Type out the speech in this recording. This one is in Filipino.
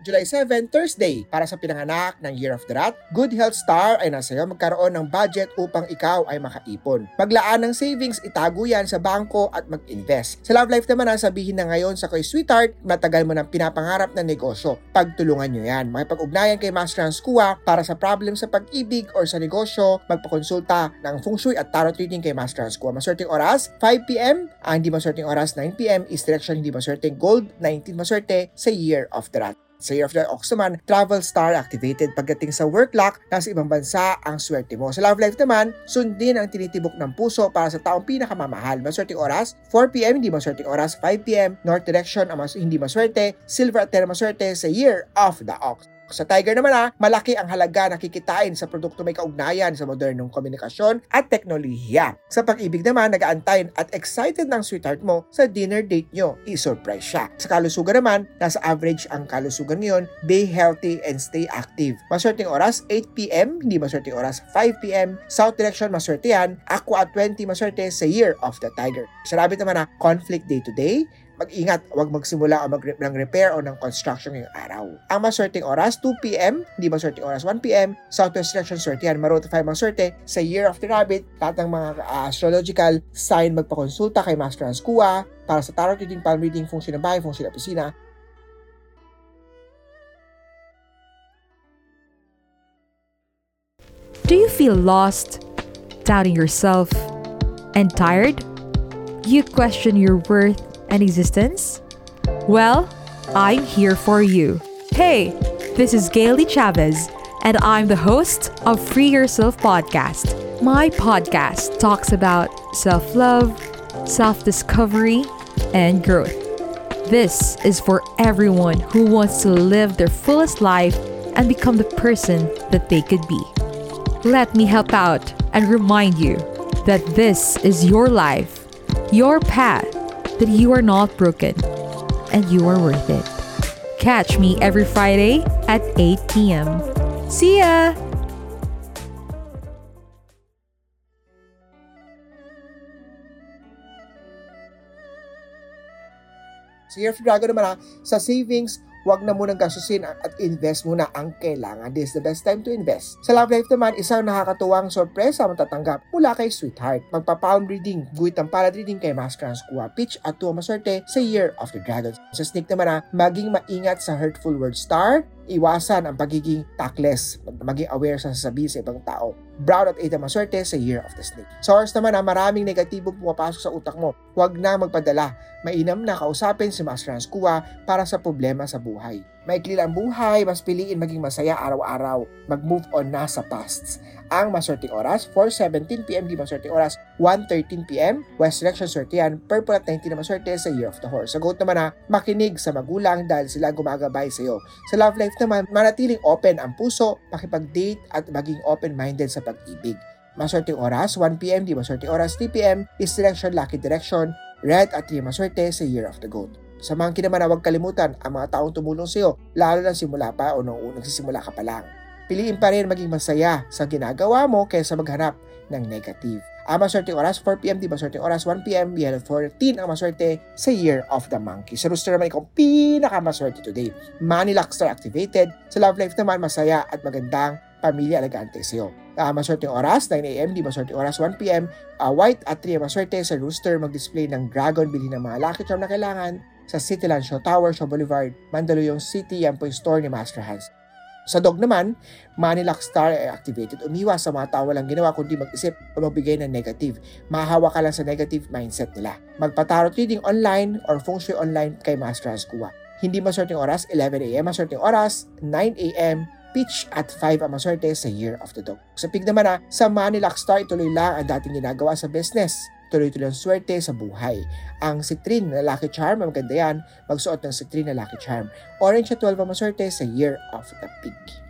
July 7, Thursday, para sa pinanganak ng Year of the Rat, Good Health Star ay nasa iyo magkaroon ng budget upang ikaw ay makaipon. Paglaan ng savings, itago yan sa bangko at mag-invest. Sa love life naman, sabihin na ngayon sa kay sweetheart, matagal mo nang pinapangarap na negosyo. Pagtulungan nyo yan. Makipag-ugnayan kay Master Hanskua para sa problem sa pag-ibig or sa negosyo, magpakonsulta ng feng shui at tarot reading kay Master Hanskua. Maswerteng oras, 5pm. Ang hindi maswerteng oras, 9pm. Is direction hindi maswerteng gold, 19 maswerte sa Year of the Rat. Sa Year of the Ox naman, Travel Star activated pagdating sa work luck, nasa ibang bansa ang swerte mo. Sa love life naman, sundin ang tinitibok ng puso para sa taong pinakamamahal. Maswerteng oras, 4pm, hindi maswerteng oras, 5pm, north direction ang mas, hindi maswerte, silver at terra maswerte sa Year of the Ox. Sa Tiger naman ha, malaki ang halaga na kikitain sa produkto may kaugnayan sa modernong komunikasyon at teknolohiya. Sa pag-ibig naman, nag-aantayin at excited ng sweetheart mo sa dinner date nyo. I-surprise siya. Sa kalusugan naman, nasa average ang kalusugan ngayon. Be healthy and stay active. Maswerteng oras, 8pm, hindi maswerteng oras, 5pm. South direction, maswerte yan. Aqua at 20, maswerte sa Year of the Tiger. Sa rabbit naman ha, conflict day to day, mag-ingat, huwag magsimula o mag ng repair o ng construction ngayong araw. Ang maswerteng oras, 2pm, hindi maswerteng oras, 1pm, southwest direction swertihan, maroon 5 maswerte sa Year of the Rabbit, lahat ng mga uh, astrological sign magpakonsulta kay Master Hans Kua para sa tarot reading, palm reading, shui ng bahay, shui ng opisina, Do you feel lost, doubting yourself, and tired? You question your worth and existence? Well, I'm here for you. Hey, this is Gailey Chavez, and I'm the host of Free Yourself Podcast. My podcast talks about self love, self discovery, and growth. This is for everyone who wants to live their fullest life and become the person that they could be. Let me help out and remind you that this is your life, your path that you are not broken and you are worth it. Catch me every Friday at 8 p.m. See ya! Sa Year of Dragon naman ha, sa savings, huwag na munang gastusin at invest muna ang kailangan. This is the best time to invest. Sa love life naman, isang nakakatuwang sorpresa matatanggap mula kay Sweetheart. Magpa-palm reading, guhit ang palad reading kay Master Kuha Pitch at tuwa maswerte sa Year of the Dragon. Sa sneak naman ha, maging maingat sa hurtful word star, iwasan ang pagiging tactless, maging aware sa sasabihin sa ibang tao. Brown at 8 ang maswerte sa Year of the Snake. Sa horse naman na maraming negatibong pumapasok sa utak mo, huwag na magpadala. Mainam na kausapin si Master Hans Kua para sa problema sa buhay. Maikli lang buhay, mas piliin maging masaya araw-araw. Mag-move on na sa pasts. Ang maswerteng oras, 4.17pm di maswerteng oras, 1.13pm, West Direction Sortian, Purple at 19 na maswerte sa Year of the Horse. Sa goat naman na, makinig sa magulang dahil sila gumagabay sa iyo. Sa love life naman, manatiling open ang puso, makipag-date at maging open-minded sa pag-ibig. Maswerteng oras, 1pm di maswerteng oras, 3pm, is direction, lucky direction, red at 3 maswerte sa Year of the Goat. Sa monkey naman na huwag kalimutan ang mga taong tumulong sa iyo, lalo na simula pa o nung nagsisimula ka pa lang. Piliin pa rin maging masaya sa ginagawa mo kaysa maghanap ng negative. Ang maswerte oras, 4pm, di maswerte oras, 1pm, yellow 14 ang maswerte sa Year of the Monkey. Sa rooster naman ikaw pinakamaswerte today. Money Luck Star activated. Sa love life naman, masaya at magandang pamilya elegante sa iyo. Uh, maswerte oras, 9am, di maswerte oras, 1pm, uh, white at 3 maswerte sa rooster mag-display ng dragon, bilhin ng mga lucky charm na kailangan sa Cityland Show Tower, Show Boulevard, Mandaluyong City, yan po yung store ni Master Hans. Sa dog naman, Manila Star ay activated. Umiwas sa mga tao walang ginawa kundi mag-isip o magbigay ng negative. Mahahawa ka lang sa negative mindset nila. Magpatarot reading online or feng shui online kay Master Hans Kuwa. Hindi maswerteng oras, 11am maswerteng oras, 9am, pitch at 5 ang maswerte sa Year of the Dog. Sa pig naman na, sa Manila Star ituloy lang ang dating ginagawa sa business. Tuloy-tuloy ang swerte sa buhay. Ang Citrine na Lucky Charm, maganda yan, magsuot ng Citrine na Lucky Charm. Orange at 12 ang maswerte sa Year of the Pig.